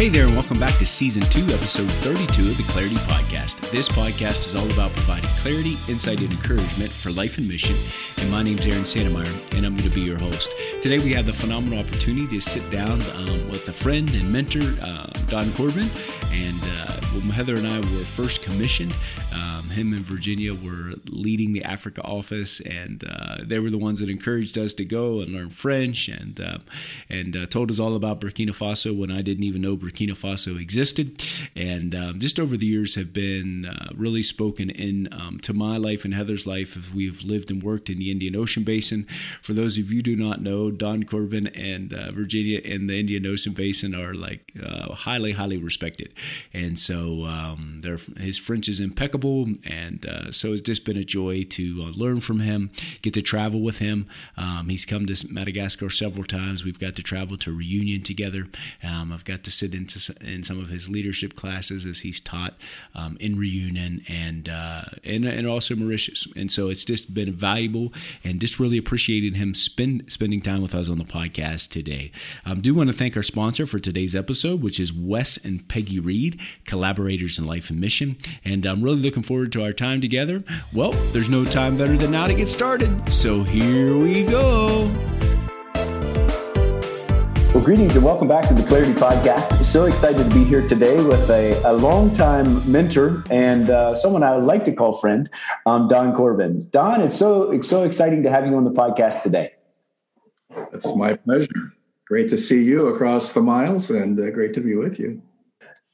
Hey there, and welcome back to season two, episode 32 of the Clarity Podcast. This podcast is all about providing clarity, insight, and encouragement for life and mission. And my name's Aaron Santmyire, and I'm going to be your host. Today, we have the phenomenal opportunity to sit down um, with a friend and mentor, uh, Don Corbin. And uh, Heather and I were first commissioned. Um, him and Virginia were leading the Africa office, and uh, they were the ones that encouraged us to go and learn French and uh, and uh, told us all about Burkina Faso when I didn't even know Burkina Faso existed. And um, just over the years have been uh, really spoken in um, to my life and Heather's life as we've lived and worked in the Indian Ocean Basin. For those of you do not know, Don Corbin and uh, Virginia in the Indian Ocean Basin are like uh, highly, highly respected. And so um, his French is impeccable. And uh, so it's just been a joy to uh, learn from him, get to travel with him. Um, he's come to Madagascar several times. We've got to travel to Reunion together. Um, I've got to sit into in some of his leadership classes as he's taught um, in Reunion and, uh, and and also Mauritius. And so it's just been valuable and just really appreciated him spend, spending time with us on the podcast today. I um, do want to thank our sponsor for today's episode, which is Wes and Peggy Reed, collaborators in life and mission. And I'm really looking forward to our time together. Well, there's no time better than now to get started. So here we go. Well, greetings and welcome back to the Clarity Podcast. So excited to be here today with a, a longtime mentor and uh, someone I would like to call friend, um, Don Corbin. Don, it's so it's so exciting to have you on the podcast today. It's my pleasure. Great to see you across the miles and uh, great to be with you.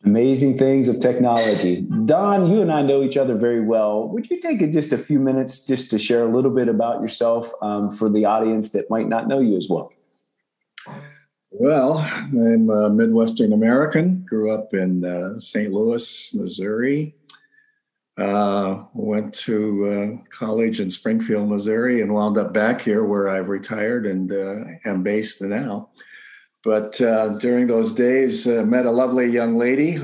Amazing things of technology. Don, you and I know each other very well. Would you take just a few minutes just to share a little bit about yourself um, for the audience that might not know you as well? Well, I'm a Midwestern American. Grew up in uh, St. Louis, Missouri. Uh, went to uh, college in Springfield, Missouri, and wound up back here where I've retired and uh, am based now. But uh, during those days, uh, met a lovely young lady,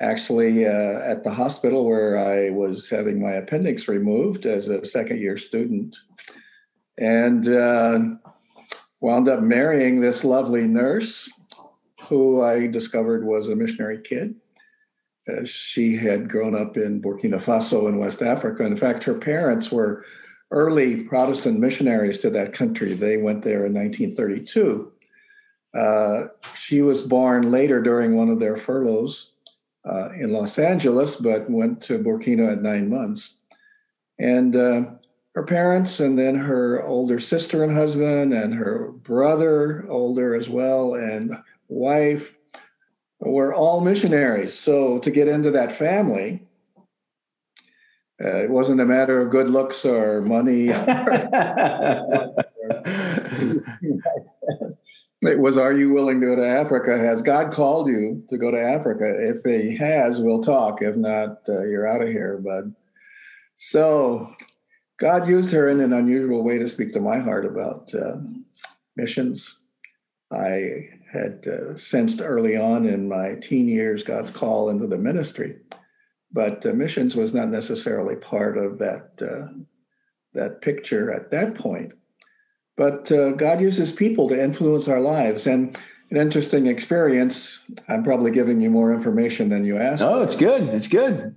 actually at the hospital where I was having my appendix removed as a second year student, and wound up marrying this lovely nurse who I discovered was a missionary kid. Uh, she had grown up in Burkina Faso in West Africa. In fact, her parents were early Protestant missionaries to that country. They went there in 1932. Uh, she was born later during one of their furloughs uh, in Los Angeles, but went to Burkina at nine months. And uh, her parents and then her older sister and husband and her brother older as well and wife were all missionaries. So to get into that family uh, it wasn't a matter of good looks or money. It was are you willing to go to africa? Has god called you to go to africa? If he has we'll talk. If not uh, you're out of here bud. So God used her in an unusual way to speak to my heart about uh, missions. I had uh, sensed early on in my teen years God's call into the ministry, but uh, missions was not necessarily part of that uh, that picture at that point. But uh, God uses people to influence our lives, and an interesting experience. I'm probably giving you more information than you asked. Oh, it's good. It's good.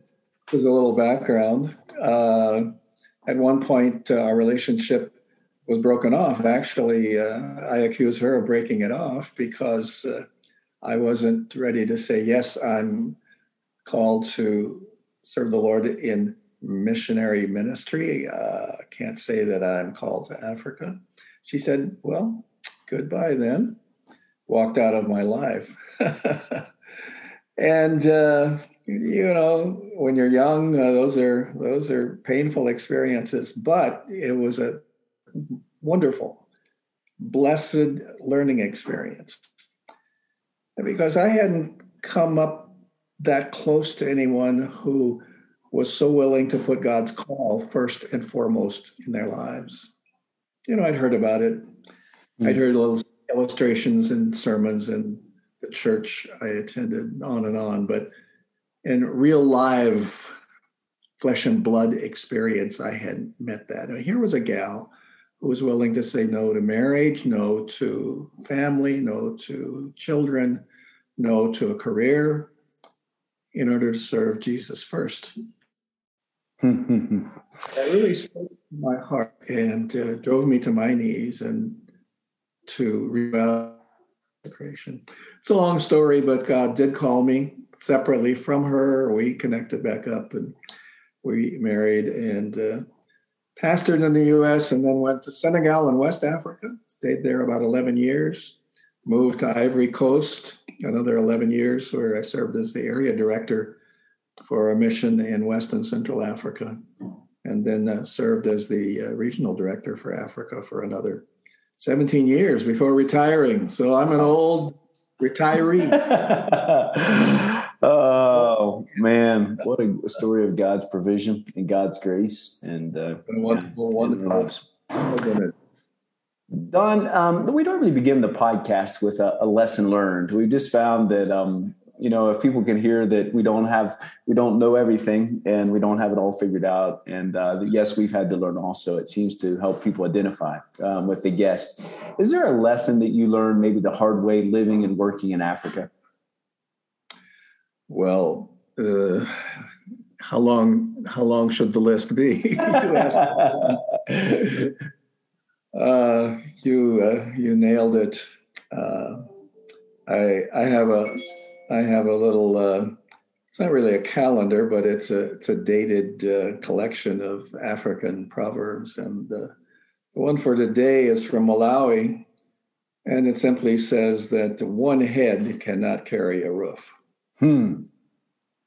As a little background. At one point, uh, our relationship was broken off. Actually, uh, I accused her of breaking it off because uh, I wasn't ready to say, yes, I'm called to serve the Lord in missionary ministry. Uh, can't say that I'm called to Africa. She said, well, goodbye then. Walked out of my life. and uh, you know when you're young uh, those are those are painful experiences but it was a wonderful blessed learning experience. Because i hadn't come up that close to anyone who was so willing to put god's call first and foremost in their lives. You know i'd heard about it. Mm-hmm. i'd heard little illustrations and sermons and the church i attended on and on but in real live flesh and blood experience, I had met that. I mean, here was a gal who was willing to say no to marriage, no to family, no to children, no to a career in order to serve Jesus first. that really spoke to my heart and uh, drove me to my knees and to creation. It's a long story, but God did call me separately from her. We connected back up and we married and uh, pastored in the US and then went to Senegal in West Africa. Stayed there about 11 years. Moved to Ivory Coast, another 11 years, where I served as the area director for a mission in West and Central Africa. And then uh, served as the uh, regional director for Africa for another 17 years before retiring. So I'm an old retiree. oh man, what a story of God's provision and God's grace and uh, wonderful, wonderful. Don, um, we don't really begin the podcast with a, a lesson learned. We've just found that um, you know if people can hear that we don't have we don't know everything and we don't have it all figured out. And uh, yes we've had to learn also it seems to help people identify um, with the guest. Is there a lesson that you learned maybe the hard way living and working in africa? Well uh, how long how long should the list be uh, you, uh, you nailed it. Uh, I, I have a I have a little. Uh, it's not really a calendar, but it's a it's a dated uh, collection of African proverbs, and uh, the one for today is from Malawi, and it simply says that one head cannot carry a roof. Hmm.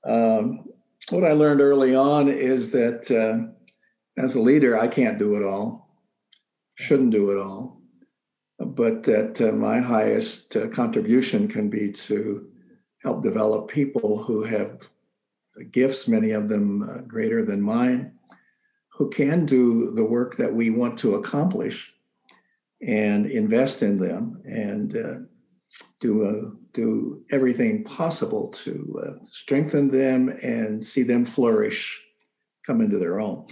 Um, what I learned early on is that uh, as a leader, I can't do it all, shouldn't do it all, but that uh, my highest uh, contribution can be to help develop people who have gifts, many of them uh, greater than mine, who can do the work that we want to accomplish and invest in them and uh, do uh, do everything possible to uh, strengthen them and see them flourish, come into their own.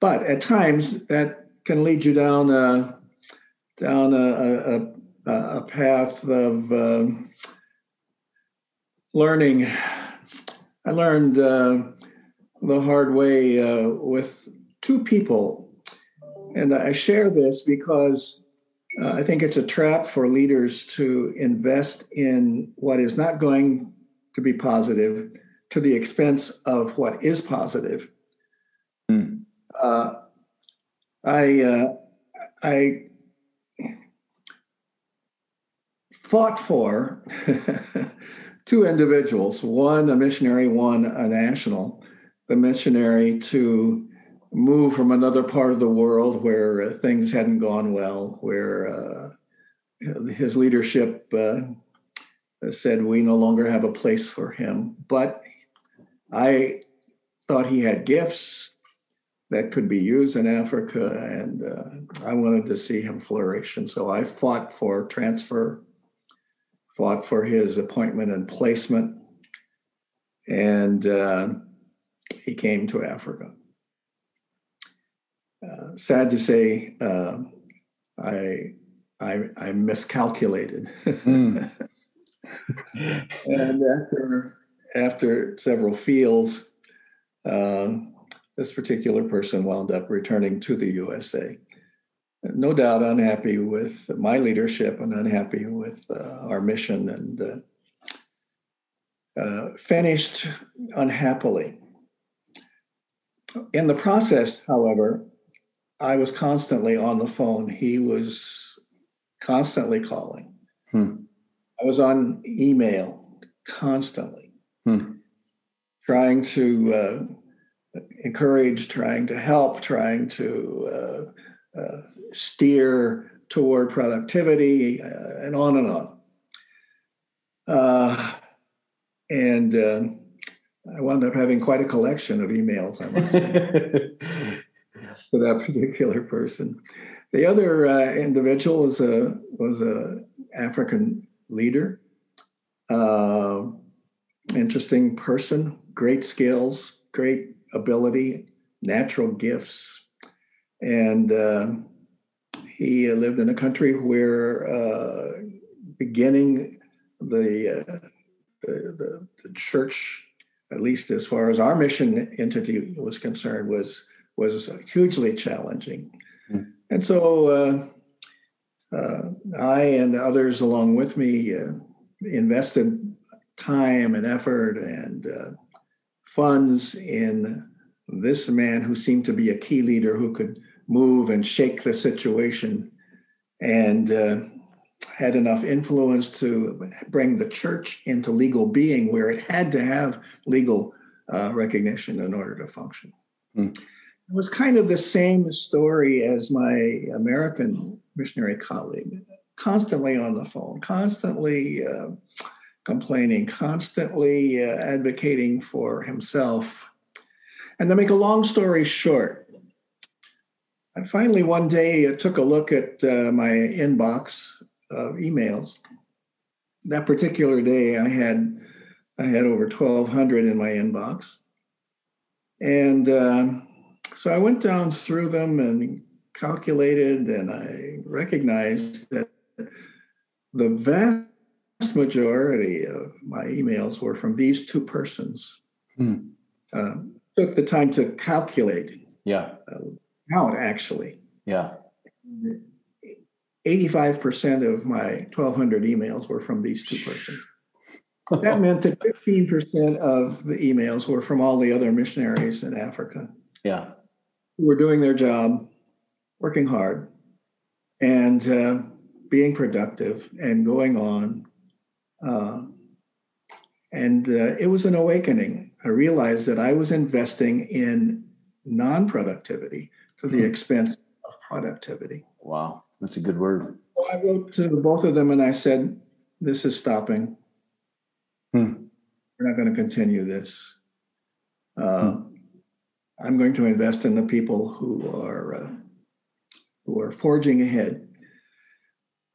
But at times that can lead you down a, down a, a, a path of um, learning. I learned uh, the hard way uh, with two people. And I share this because uh, I think it's a trap for leaders to invest in what is not going to be positive to the expense of what is positive. Mm. I, uh, I fought for two individuals, one a missionary, one a national. The missionary to move from another part of the world where things hadn't gone well, where uh, his leadership uh, said we no longer have a place for him. But I thought he had gifts that could be used in Africa, and uh, I wanted to see him flourish. And so I fought for transfer fought for his appointment and placement, and uh, he came to Africa. Uh, sad to say, uh, I, I, I miscalculated, mm. and after after several fields, um, this particular person wound up returning to the USA no doubt unhappy with my leadership and unhappy with uh, our mission and uh, uh, finished unhappily. In the process, however, I was constantly on the phone. He was constantly calling. Hmm. I was on email constantly, hmm. trying to uh, encourage, trying to help, trying to uh, steer toward productivity, uh, and on and on. Uh, and uh, I wound up having quite a collection of emails, I must say, for that particular person. The other uh, individual was a was a African leader, uh, interesting person, great skills, great ability, natural gifts, and uh, he uh, lived in a country where, uh, beginning the uh, the, the, the church, at least as far as our mission entity was concerned, was was hugely challenging. Mm. And so uh, uh, I and others along with me uh, invested time and effort and uh, funds in this man who seemed to be a key leader who could move and shake the situation and uh, had enough influence to bring the church into legal being where it had to have legal uh, recognition in order to function. Mm. It was kind of the same story as my American missionary colleague, constantly on the phone, constantly uh, complaining, constantly uh, advocating for himself. And to make a long story short, I finally one day I took a look at uh, my inbox of emails. That particular day, I had I had over 1,200 in my inbox, and uh, so I went down through them and calculated, and I recognized that the vast vast majority of my emails were from these two persons. Hmm. Uh, took the time to calculate. Yeah. Uh, count actually. Yeah. 85% of my 1,200 emails were from these two persons. that meant that 15% of the emails were from all the other missionaries in Africa. Yeah. Who were doing their job, working hard, and uh, being productive and going on uh, and uh, it was an awakening. I realized that I was investing in non productivity to the expense of productivity. Wow, that's a good word. So I wrote to both of them and I said, This is stopping. Hmm. We're not going to continue this. Uh, hmm. I'm going to invest in the people who are uh, who are forging ahead.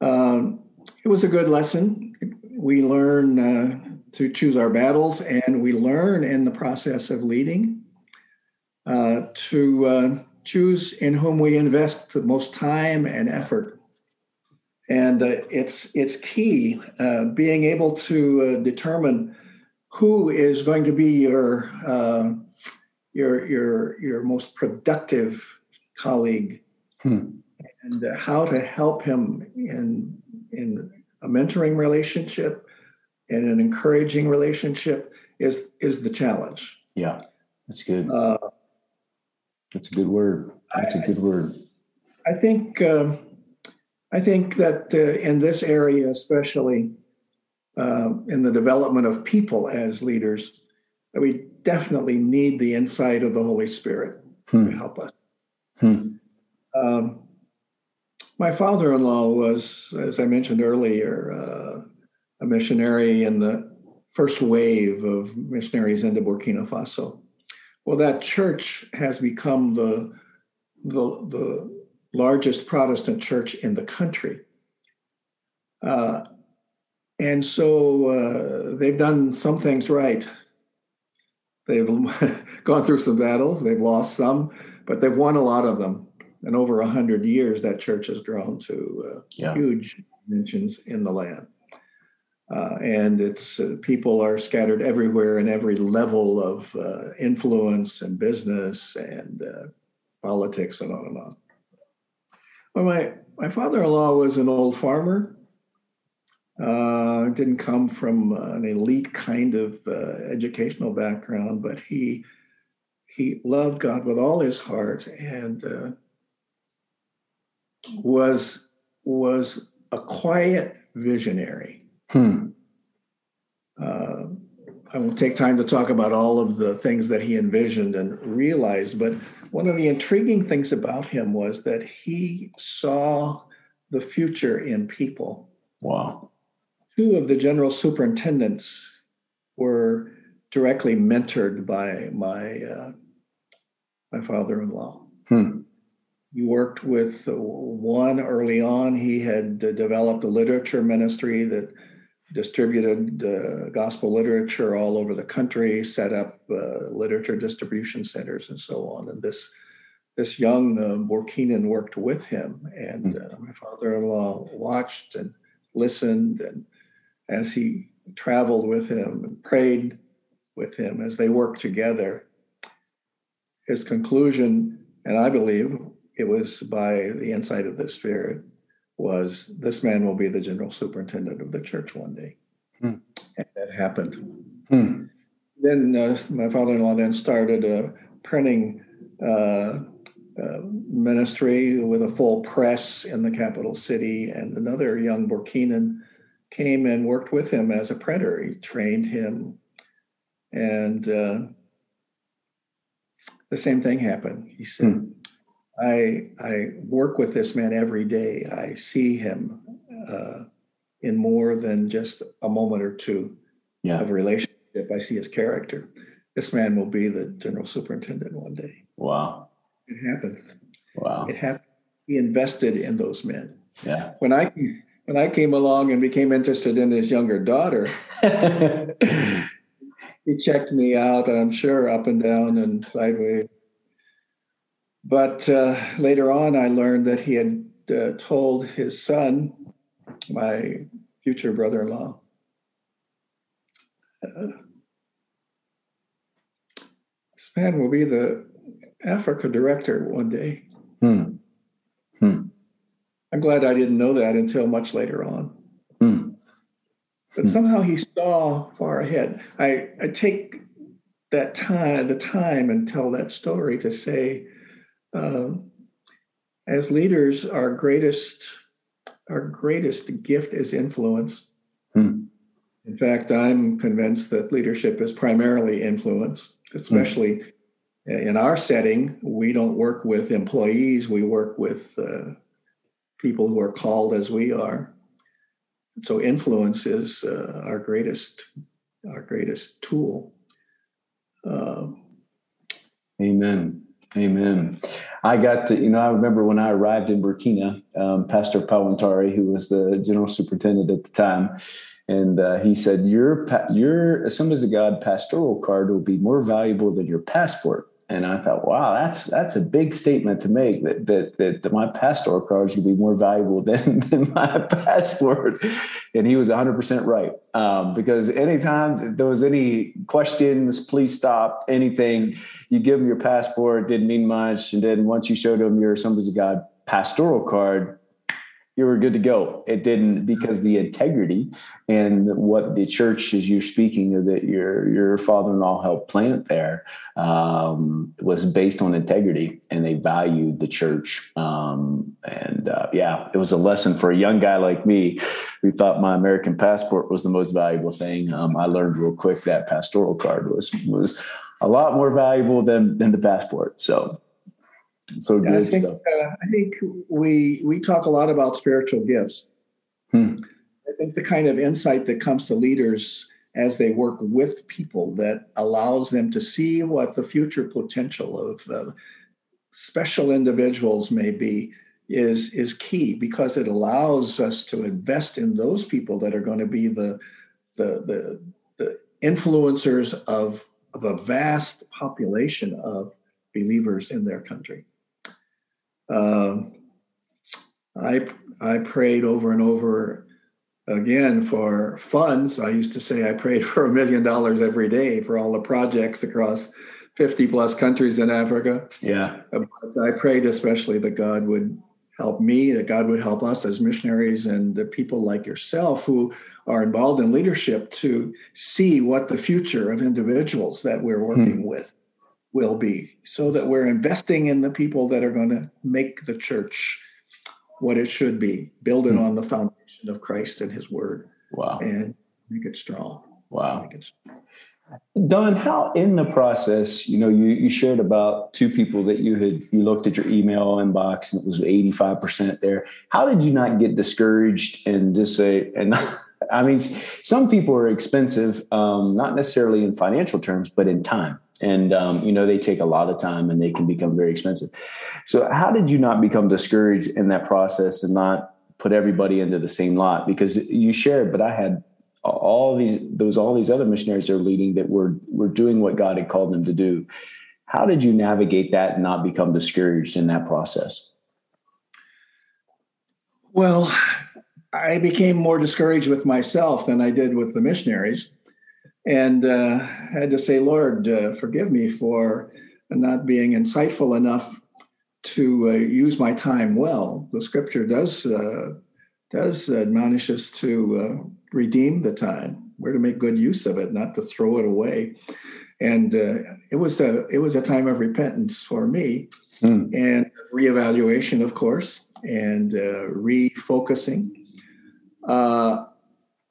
Um, it was a good lesson we learn uh, to choose our battles, and we learn in the process of leading uh, to uh, choose in whom we invest the most time and effort. And uh, it's it's key uh, being able to uh, determine who is going to be your your your your most productive colleague, hmm. and how to help him in in a mentoring relationship and an encouraging relationship is is the challenge. Yeah, that's good. Uh, that's a good word. That's a good word. I think um, I think that uh, in this area, especially uh, in the development of people as leaders, that we definitely need the insight of the Holy Spirit hmm. to help us. Hmm. Um, my father in law was, as I mentioned earlier, uh, a missionary in the first wave of missionaries into Burkina Faso. Well, that church has become the, the, the largest Protestant church in the country. Uh, and so uh, they've done some things right. They've gone through some battles, they've lost some, but they've won a lot of them and over a hundred years, that church has grown to uh, yeah. huge dimensions in the land. Uh, and it's uh, people are scattered everywhere in every level of uh, influence and business and uh, politics and on and on. Well, my my father-in-law was an old farmer. Uh, didn't come from an elite kind of educational background, but he he loved God with all his heart and was was a quiet visionary. Hmm. Uh, I won't take time to talk about all of the things that he envisioned and realized, but one of the intriguing things about him was that he saw the future in people. Wow. Two of the general superintendents were directly mentored by my uh, my father-in-law. Hmm. He worked with one early on. He had developed a literature ministry that distributed uh, gospel literature all over the country, set up uh, literature distribution centers, and so on. And this this young uh, Burkinan worked with him, and hmm. uh, my father-in-law watched and listened, and as he traveled with him and prayed with him as they worked together, his conclusion, and I believe it was by the insight of the Spirit, was this man will be the general superintendent of the church one day. Hmm. And that happened. Hmm. Then uh, my father in law then started a printing uh, uh, ministry with a full press in the capital city, and another young Burkinan came and worked with him as a printer. He trained him, and uh, the same thing happened. He said, hmm. I, I work with this man every day. I see him uh, in more than just a moment or two yeah. of relationship. I see his character. This man will be the general superintendent one day. Wow. It happened. Wow. It happened. He invested in those men. Yeah. When I when I came along and became interested in his younger daughter, he checked me out, I'm sure, up and down and sideways. But uh, later on, I learned that he had uh, told his son, my future brother in law, uh, this man will be the Africa director one day. Hmm. Hmm. I'm glad I didn't know that until much later on. Hmm. But hmm. somehow he saw far ahead. I, I take that time, the time, and tell that story to say um, as leaders, our greatest our greatest gift is influence. Hmm. In fact, I'm convinced that leadership is primarily influence, especially hmm. in our setting. We don't work with employees; we work with uh, people who are called as we are. So, influence is uh, our greatest our greatest tool. Uh, Amen. Amen. I got to, you know, I remember when I arrived in Burkina, um, Pastor Pawantari, who was the general superintendent at the time, and uh, he said, "Your your Assemblies of God pastoral card will be more valuable than your passport." And I thought, wow, that's that's a big statement to make that that that, that my pastoral cards would be more valuable than, than my passport. And he was 100 percent right um, because anytime there was any questions, please stop anything. You give them your passport, didn't mean much, and then once you showed them your Assemblies of God pastoral card, you were good to go. It didn't because the integrity and what the church is you're speaking of that your your father-in-law helped plant there um, was based on integrity, and they valued the church. Um, and uh, yeah, it was a lesson for a young guy like me who thought my American passport was the most valuable thing. Um, I learned real quick that pastoral card was was a lot more valuable than than the passport. So so good I think, uh, I think we we talk a lot about spiritual gifts. Hmm. I think the kind of insight that comes to leaders as they work with people that allows them to see what the future potential of uh, special individuals may be is is key because it allows us to invest in those people that are going to be the the the, the influencers of of a vast population of believers in their country. Um, I I prayed over and over again for funds. I used to say I prayed for a million dollars every day for all the projects across 50 plus countries in Africa. Yeah. But I prayed especially that God would help me, that God would help us as missionaries and the people like yourself who are involved in leadership to see what the future of individuals that we're working hmm. with will be so that we're investing in the people that are going to make the church what it should be, build it mm-hmm. on the foundation of Christ and his word. Wow. And make it strong. Wow. It strong. Don, how in the process, you know, you, you shared about two people that you had, you looked at your email inbox and it was 85% there. How did you not get discouraged and just say, and I mean, some people are expensive, um, not necessarily in financial terms, but in time and um, you know they take a lot of time and they can become very expensive. So how did you not become discouraged in that process and not put everybody into the same lot? Because you shared but i had all these those all these other missionaries that are leading that were were doing what god had called them to do. How did you navigate that and not become discouraged in that process? Well I became more discouraged with myself than I did with the missionaries, and uh, had to say, Lord, uh, forgive me for not being insightful enough to uh, use my time well. The Scripture does uh, does admonish us to uh, redeem the time. We're to make good use of it, not to throw it away. And uh, it was a it was a time of repentance for me, mm. and reevaluation, of course, and refocusing. Uh,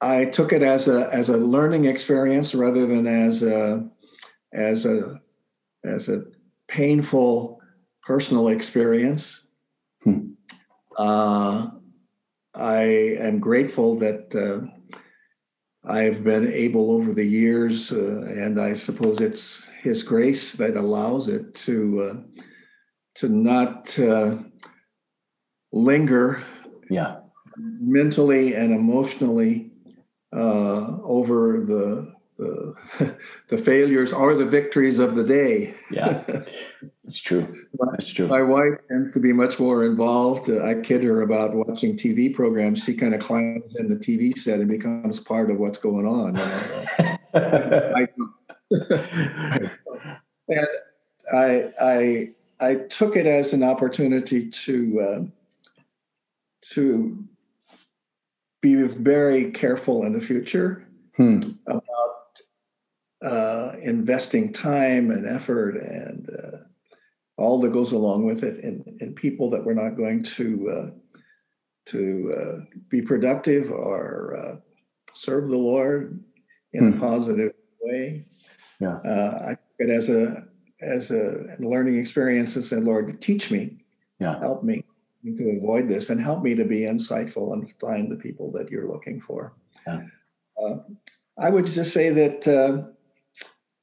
I took it as a as a learning experience rather than as a as a as a painful personal experience. Hmm. Uh, I am grateful that uh, I've been able over the years, uh, and I suppose it's His grace that allows it to uh, to not uh, linger. Yeah mentally and emotionally uh, over the the, the failures or the victories of the day. yeah, it's true. That's true. My wife tends to be much more involved. Uh, I kid her about watching TV programs. She kind of climbs in the TV set and becomes part of what's going on. I, and I, I, I took it as an opportunity to uh, to be very careful in the future hmm. about uh, investing time and effort and uh, all that goes along with it in, in people that we're not going to uh, to uh, be productive or uh, serve the Lord in hmm. a positive way. Yeah, uh, I it as a as a learning experience and said, Lord, teach me, yeah. help me to avoid this and help me to be insightful and find the people that you're looking for. Yeah. Uh, I would just say that uh,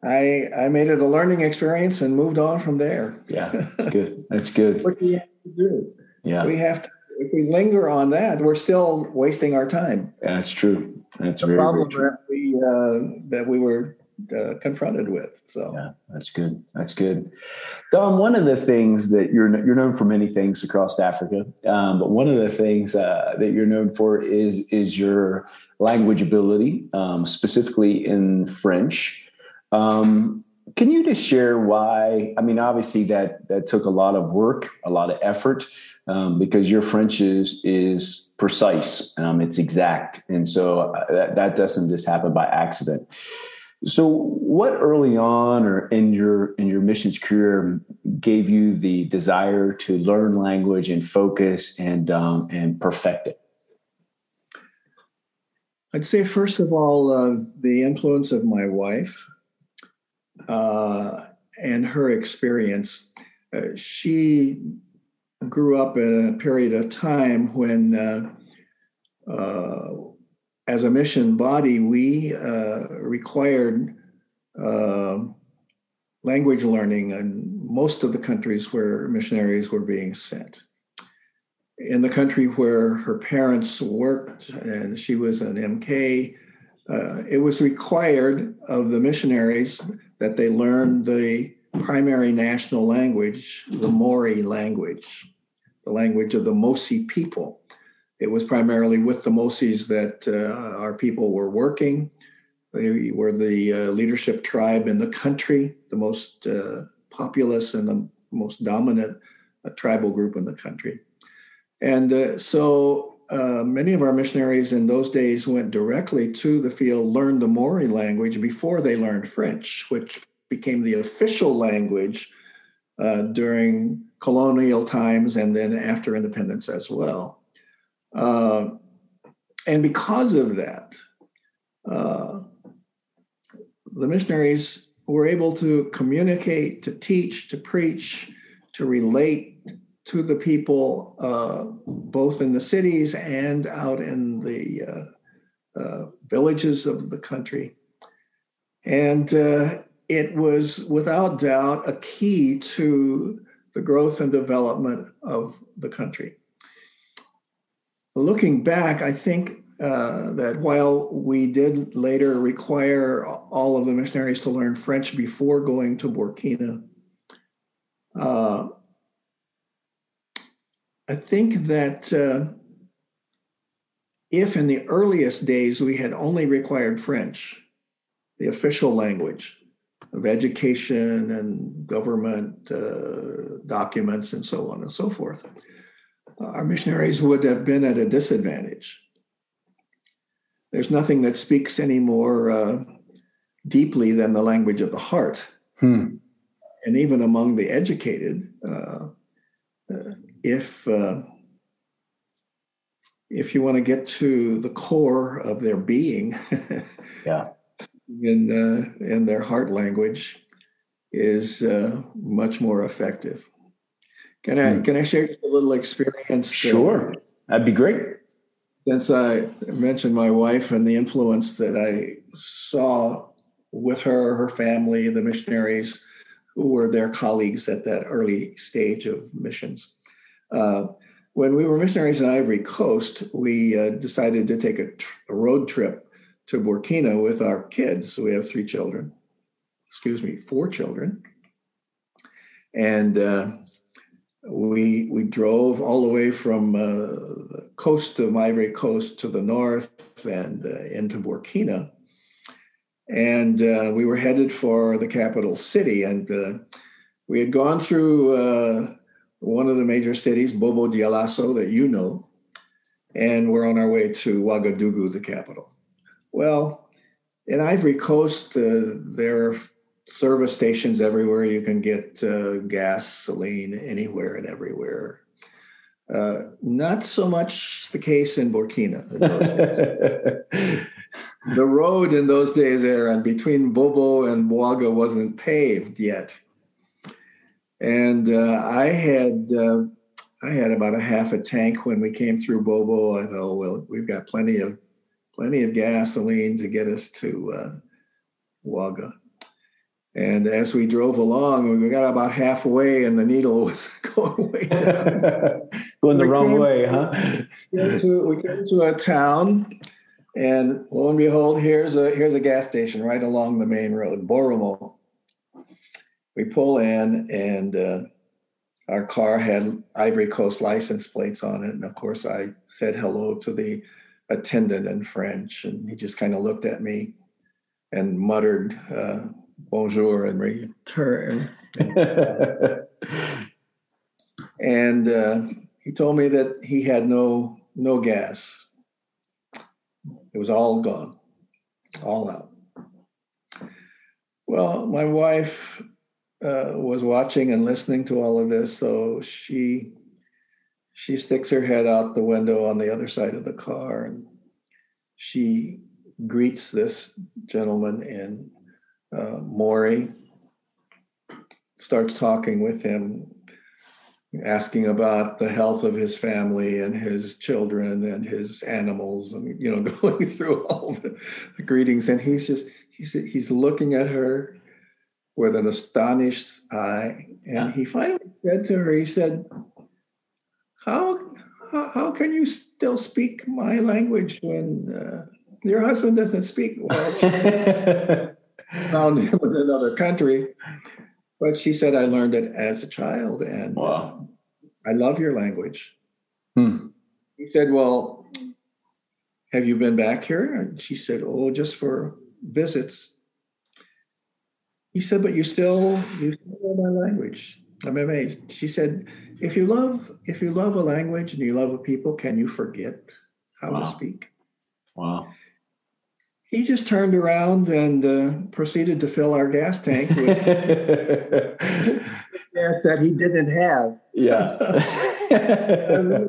I I made it a learning experience and moved on from there. Yeah, that's good. That's good. what do we have to do? Yeah, we have to. If we linger on that, we're still wasting our time. Yeah, that's true. That's the very, problem very that we uh, that we were uh, confronted with. So yeah, that's good. That's good. Don, one of the things that you're you're known for many things across Africa, um, but one of the things uh, that you're known for is is your language ability, um, specifically in French. Um, can you just share why? I mean, obviously that that took a lot of work, a lot of effort, um, because your French is is precise, um, it's exact, and so uh, that that doesn't just happen by accident. So, what early on, or in your in your missions career, gave you the desire to learn language and focus and um, and perfect it? I'd say first of all, uh, the influence of my wife uh, and her experience. Uh, she grew up in a period of time when uh, uh, as a mission body, we uh, required uh, language learning in most of the countries where missionaries were being sent. In the country where her parents worked and she was an MK, uh, it was required of the missionaries that they learn the primary national language, the Mori language, the language of the Mosi people it was primarily with the Mosis that uh, our people were working. They were the uh, leadership tribe in the country, the most uh, populous and the most dominant uh, tribal group in the country. And uh, so uh, many of our missionaries in those days went directly to the field, learned the Mori language before they learned French, which became the official language during colonial times and then after independence as well. Uh, and because of that, uh, the missionaries were able to communicate, to teach, to preach, to relate to the people, uh, both in the cities and out in the uh, uh, villages of the country. And uh, it was without doubt a key to the growth and development of the country looking back, I think uh, that while we did later require all of the missionaries to learn French before going to Burkina, uh, I think that uh, if in the earliest days we had only required French, the official language of education and government uh, documents and so on and so forth, our missionaries would have been at a disadvantage. There's nothing that speaks any more uh, deeply than the language of the heart. Hmm. And even among the educated, uh, uh, if uh, if you want to get to the core of their being, yeah, in uh, in their heart language, is uh, much more effective. Can I mm. can I share a little experience? Sure, that'd be great. Since I mentioned my wife and the influence that I saw with her, her family, the missionaries who were their colleagues at that early stage of missions. Uh, when we were missionaries in Ivory Coast, we uh, decided to take a, tr- a, road trip to Burkina with our kids. we have three children, excuse me, four children. And uh, we, we drove all the way from uh, the coast of Ivory Coast to the north and uh, into Burkina. And uh, we were headed for the capital city. And uh, we had gone through one of the major cities, Bobo Dioulasso, that you know, and we're on our way to Ouagadougou, the capital. Well, in Ivory Coast, uh, there are service stations everywhere. You can get uh, gasoline anywhere and everywhere. Uh, not so much the case in Burkina in the road in those days, Aaron, between Bobo and Ouaga wasn't paved yet. And uh, I had uh, I had about a half a tank when we came through Bobo. I thought, well, we've got plenty of plenty of gasoline to get us to uh, Ouaga. And as we drove along, we got about halfway, and the needle was going way down. going the we wrong came, way, huh? we, came to, we came to a town, and lo and behold, here's a here's a gas station right along the main road, Boromo we pull in and uh, our car had Ivory Coast license plates on it. And of course, I said hello to the attendant in French, and he just kind of looked at me and muttered uh, bonjour in return. and uh, he told me that he had no no gas. It was all gone, all out. Well, my wife uh, was watching and listening to all of this, so she she sticks her head out the window on the other side of the car and she greets this gentleman in uh, Mori, starts talking with him, asking about the health of his family and his children and his animals, and you know, going through all the, the greetings. And he's just he's he's looking at her with an astonished eye. And yeah. he finally said to her, he said, how, how, how can you still speak my language when uh, your husband doesn't speak well? Found him in another country. But she said, I learned it as a child and wow. I love your language. Hmm. He said, Well, have you been back here? And she said, Oh, just for visits. He said, but you still you still know my language. I'm amazed. She said, if you love if you love a language and you love a people, can you forget how wow. to speak? Wow. He just turned around and uh, proceeded to fill our gas tank with gas that he didn't have. Yeah.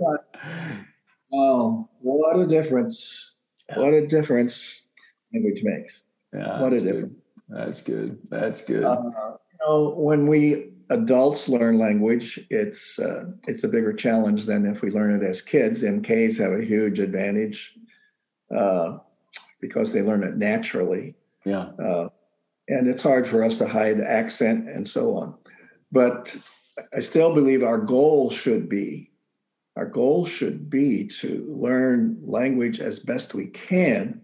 oh, what a difference! What a difference language makes. Yeah, what a difference. That's good. That's good. Uh, you know, when we adults learn language, it's uh, it's a bigger challenge than if we learn it as kids. MKs have a huge advantage uh, because they learn it naturally. Yeah. Uh, and it's hard for us to hide accent and so on. But I still believe our goal should be our goal should be to learn language as best we can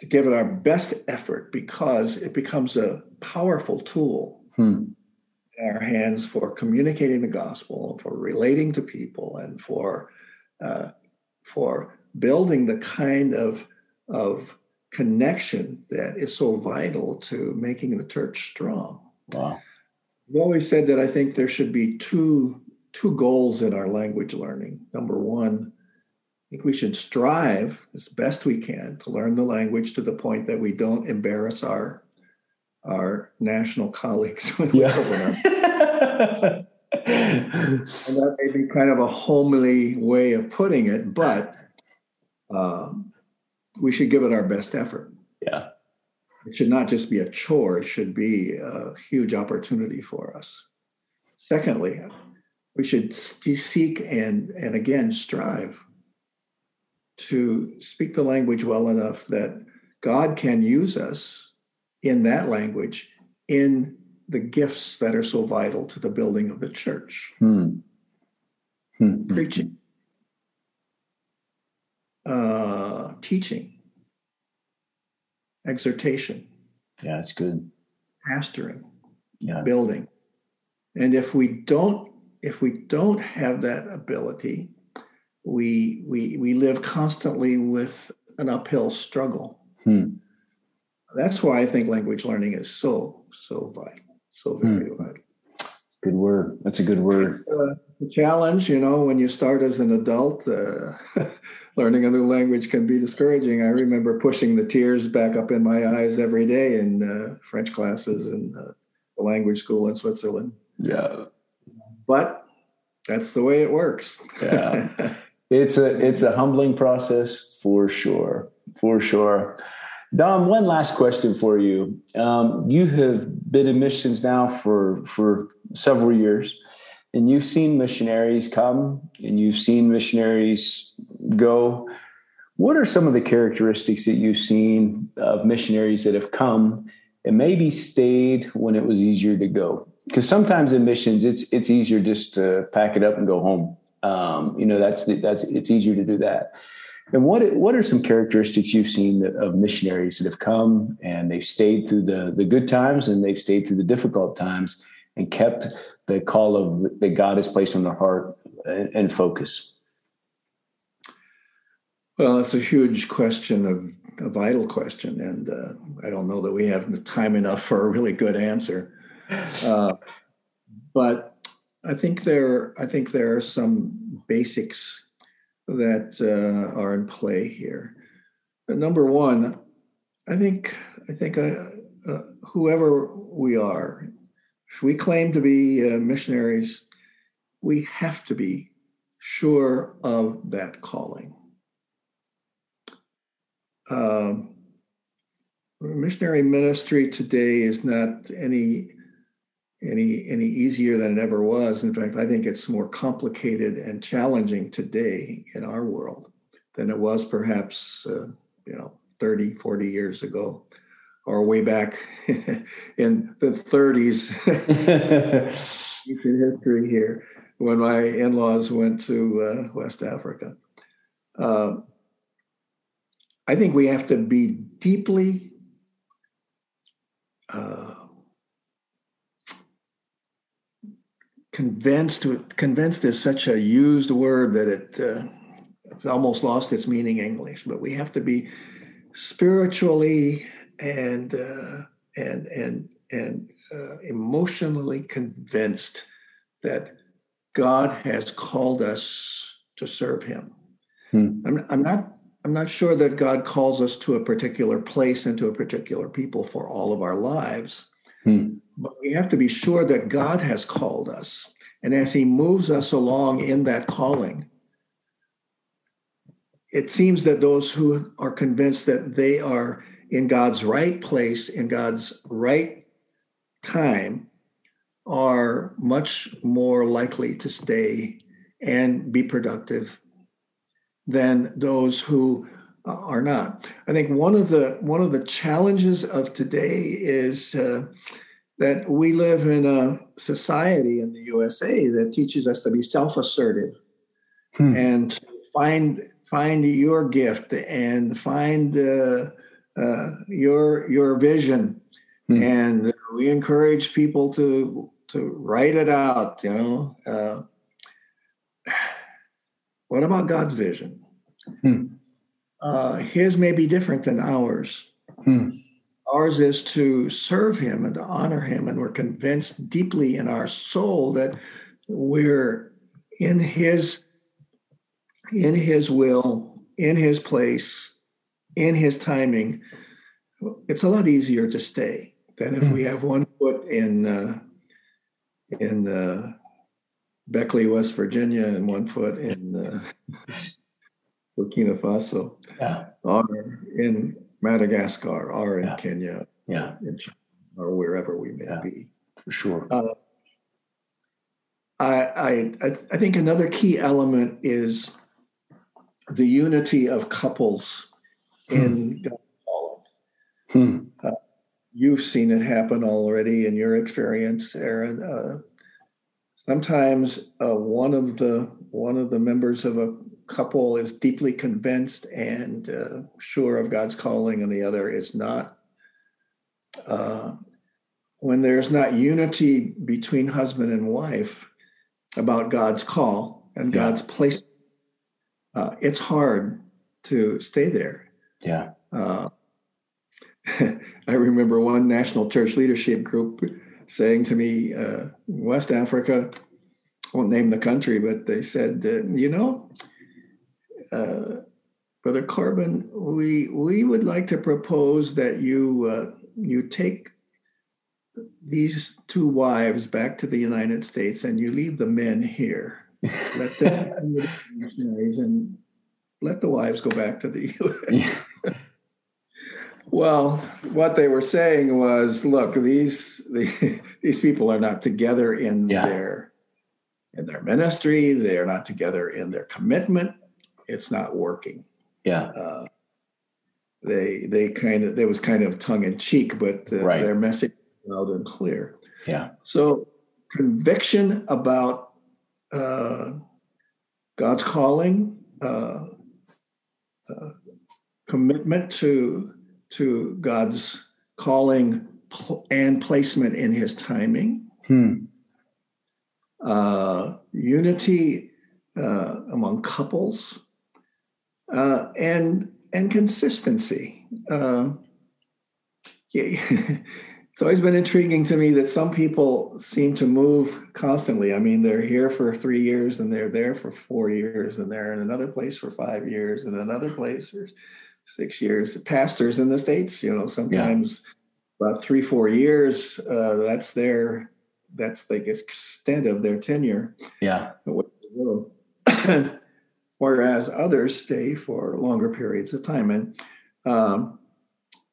to give it our best effort because it becomes a powerful tool hmm. in our hands for communicating the gospel, for relating to people, and for uh, for building the kind of of connection that is so vital to making the church strong. Wow. I've always said that I think there should be two two goals in our language learning. Number one, I think we should strive as best we can to learn the language to the point that we don't embarrass our our national colleagues when yeah. we open and that may be kind of a homely way of putting it, but um, we should give it our best effort. Yeah. It should not just be a chore, it should be a huge opportunity for us. Secondly, we should seek and, and again strive to speak the language well enough that God can use us in that language in the gifts that are so vital to the building of the church. Hmm. Hmm. Preaching, uh, teaching, exhortation. Yeah, it's good. Pastoring, yeah. building. And if we don't, if we don't have that ability, we we we live constantly with an uphill struggle. Hmm. That's why I think language learning is so so vital, so very Hmm. vital. Good word. That's a good word. Uh, the challenge, you know, when you start as an adult, uh, learning a new language can be discouraging. I remember pushing the tears back up in my eyes every day in uh, French classes in uh, the language school in Switzerland. Yeah. But that's the way it works. Yeah. it's a it's a humbling process for sure. For sure. Don, one last question for you. Um, you have been in missions now for for several years, and you've seen missionaries come and you've seen missionaries go. What are some of the characteristics that you've seen of missionaries that have come and maybe stayed when it was easier to go? Because sometimes in missions, it's it's easier just to pack it up and go home. Um, you know, that's that's it's easier to do that. And what what are some characteristics you've seen of missionaries that have come and they've stayed through the the good times and they've stayed through the difficult times and kept the call of that God has placed on their heart and, and focus? Well, it's a huge question, of, a vital question, and uh, I don't know that we have time enough for a really good answer. Uh, but I think there, I think there are some basics that uh, are in play here. But number one, I think I think uh, uh, whoever we are, if we claim to be uh, missionaries, we have to be sure of that calling. Um, missionary ministry today is not any any any easier than it ever was. In fact, I think it's more complicated and challenging today in our world than it was perhaps uh, you know 30, 40 years ago or way back in the 30s history here when my in-laws went to uh, West Africa. Uh, I think we have to be deeply uh, convinced convinced is such a used word that it uh, it's almost lost its meaning in english but we have to be spiritually and uh, and and and uh, emotionally convinced that god has called us to serve him hmm. I'm, I'm not i'm not sure that god calls us to a particular place and to a particular people for all of our lives hmm. But we have to be sure that God has called us. And as He moves us along in that calling, it seems that those who are convinced that they are in God's right place, in God's right time, are much more likely to stay and be productive than those who are not. I think one of the one of the challenges of today is uh, that we live in a society in the USA that teaches us to be self-assertive hmm. and find find your gift and find uh, uh, your your vision, hmm. and we encourage people to to write it out. You know, uh, what about God's vision? Hmm. Uh, his may be different than ours. Hmm. Ours is to serve him and to honor him, and we're convinced deeply in our soul that we're in his in his will, in his place, in his timing. It's a lot easier to stay than if we have one foot in uh, in uh, Beckley, West Virginia, and one foot in uh, Burkina Faso, yeah. or in Madagascar, or in Yeah. Kenya, Yeah, in China, or wherever we may Yeah. be. for sure. Uh, I, I I think another key element is the unity of couples in God's calling. Hmm. You've seen it happen already in your experience, Aaron. Uh, sometimes uh, one of the one of the members of a couple is deeply convinced and uh, sure of God's calling, and the other is not. Uh, when there's not unity between husband and wife about God's call and Yeah. God's place, uh, it's hard to stay there. Yeah. Uh, I remember one national church leadership group saying to me, uh, West Africa, I won't name the country, but they said, uh, you know, uh, Brother Corbin, we we would like to propose that you uh, you take these two wives back to the United States and you leave the men here. Let them missionaries and let the wives go back to the U.S. Well, what they were saying was, look, these the, these people are not together in Yeah. their in their ministry. They're not together in their commitment. It's not working. Yeah. Uh, they they kind of there was kind of tongue in cheek, but uh, Right. their message was loud and clear. Yeah. So conviction about uh, God's calling, uh, uh, commitment to to God's calling and placement in His timing, Hmm. uh, unity uh, among couples, uh, and and consistency. Uh, yeah, it's always been intriguing to me that some people seem to move constantly. I mean, they're here for three years, and they're there for four years, and they're in another place for five years, and another place six years. Pastors in the states, you know, sometimes about three, four years. Uh, that's their that's the extent of their tenure. Yeah. Whereas others stay for longer periods of time, and um,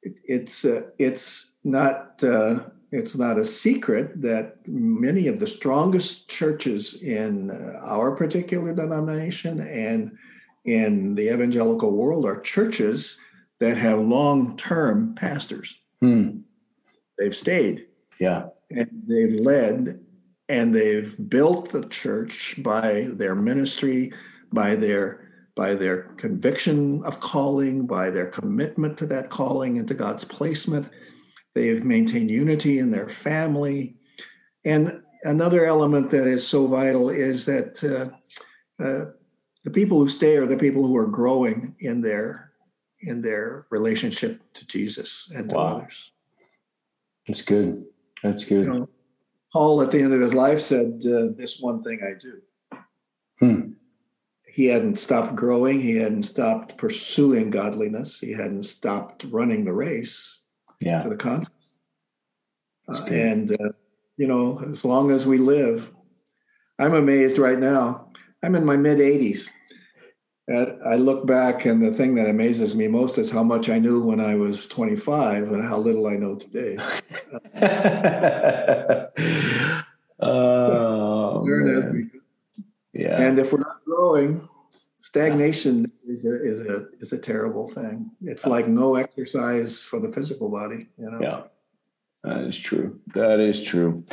it, it's uh, it's not uh, it's not a secret that many of the strongest churches in our particular denomination and in the evangelical world are churches that have long term pastors. Hmm. They've stayed Yeah. and they've led and they've built the church by their ministry by their by their conviction of calling by their commitment to that calling and to god's placement they've maintained unity in their family and another element that is so vital is that uh, uh, the people who stay are the people who are growing in their in their relationship to jesus and to Wow. others That's good. That's you good. know, Paul at the end of his life said, uh, "This one thing I do." Hmm. He hadn't stopped growing. He hadn't stopped pursuing godliness. He hadn't stopped running the race. Yeah. To the contrary, Uh, and uh, you know, as long as we live, I'm amazed right now. I'm in my mid 80s. And I look back, and the thing that amazes me most is how much I knew when I was 25 and how little I know today. oh, There it is. man. Yeah. And if we're not growing, stagnation is a, is a is a terrible thing. It's like no exercise for the physical body. You know. Yeah, that is true. That is true.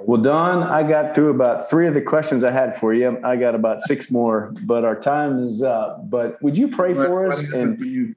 Well, Don, I got through about three of the questions I had for you. I got about six more, but our time is up. But would you pray for us? And you?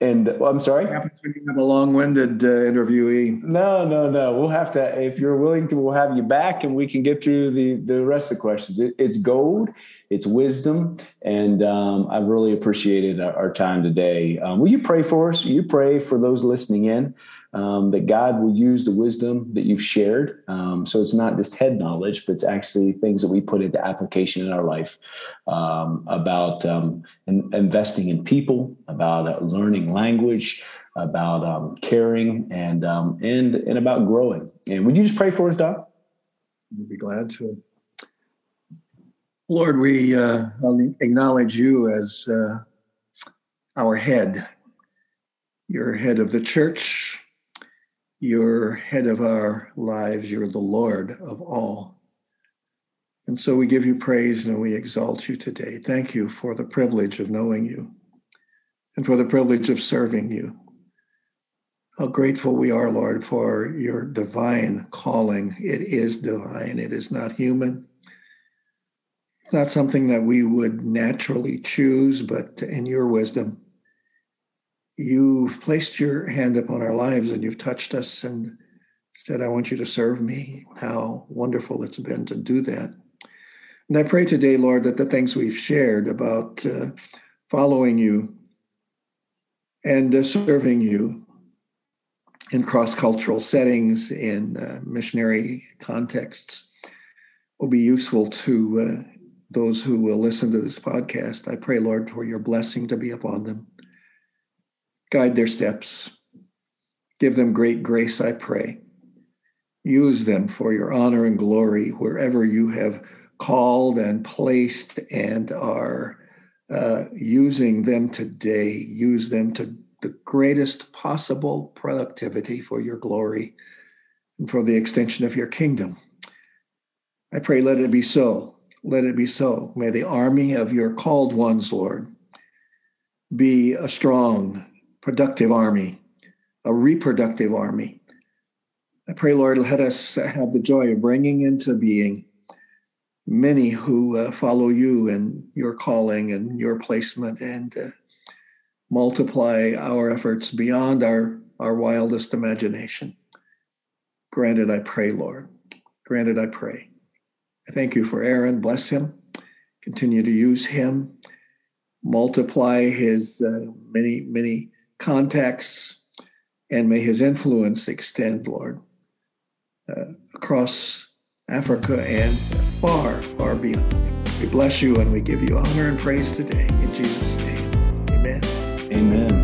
and well, I'm sorry. What happens when you have a long-winded uh, interviewee? No, no, no. We'll have to, if you're willing to, we'll have you back, and we can get through the the rest of the questions. It, it's gold, it's wisdom, and um, I really appreciated our, our time today. Um, will you pray for us? You pray for those listening in um, that God will use the wisdom that you've shared, um, so it's not just head knowledge, but it's actually things that we put into application in our life um, about um, in, investing in people, about uh, learning language, about um, caring, and um, and and about growing. And would you just pray for us, Doc? I'd be glad to. Lord, we uh, acknowledge you as uh, our head. You're head of the church. You're head of our lives. You're the Lord of all. And so we give you praise and we exalt you today. Thank you for the privilege of knowing you and for the privilege of serving you. How grateful we are, Lord, for your divine calling. It is divine, it is not human. It's not something that we would naturally choose, but in your wisdom, you've placed your hand upon our lives and you've touched us and said, I want you to serve me. How wonderful it's been to do that. And I pray today, Lord, that the things we've shared about uh, following you and uh, serving you in cross cultural settings, in uh, missionary contexts, will be useful to uh, those who will listen to this podcast. I pray, Lord, for your blessing to be upon them. Guide their steps. Give them great grace, I pray. Use them for your honor and glory wherever you have called and placed and are uh, using them today. Use them to the greatest possible productivity for your glory and for the extension of your kingdom. I pray, let it be so. Let it be so. May the army of your called ones, Lord, be a strong, productive army, a reproductive army. I pray, Lord, let us have the joy of bringing into being many who uh, follow you and your calling and your placement and uh, multiply our efforts beyond our, our wildest imagination. Granted, I pray, Lord. Granted, I pray. I thank you for Aaron. Bless him. Continue to use him. Multiply his uh, many, many contacts, and may his influence extend, Lord, uh, across Africa and far, far beyond. We bless you and we give you honor and praise today. In Jesus' name, amen. Amen.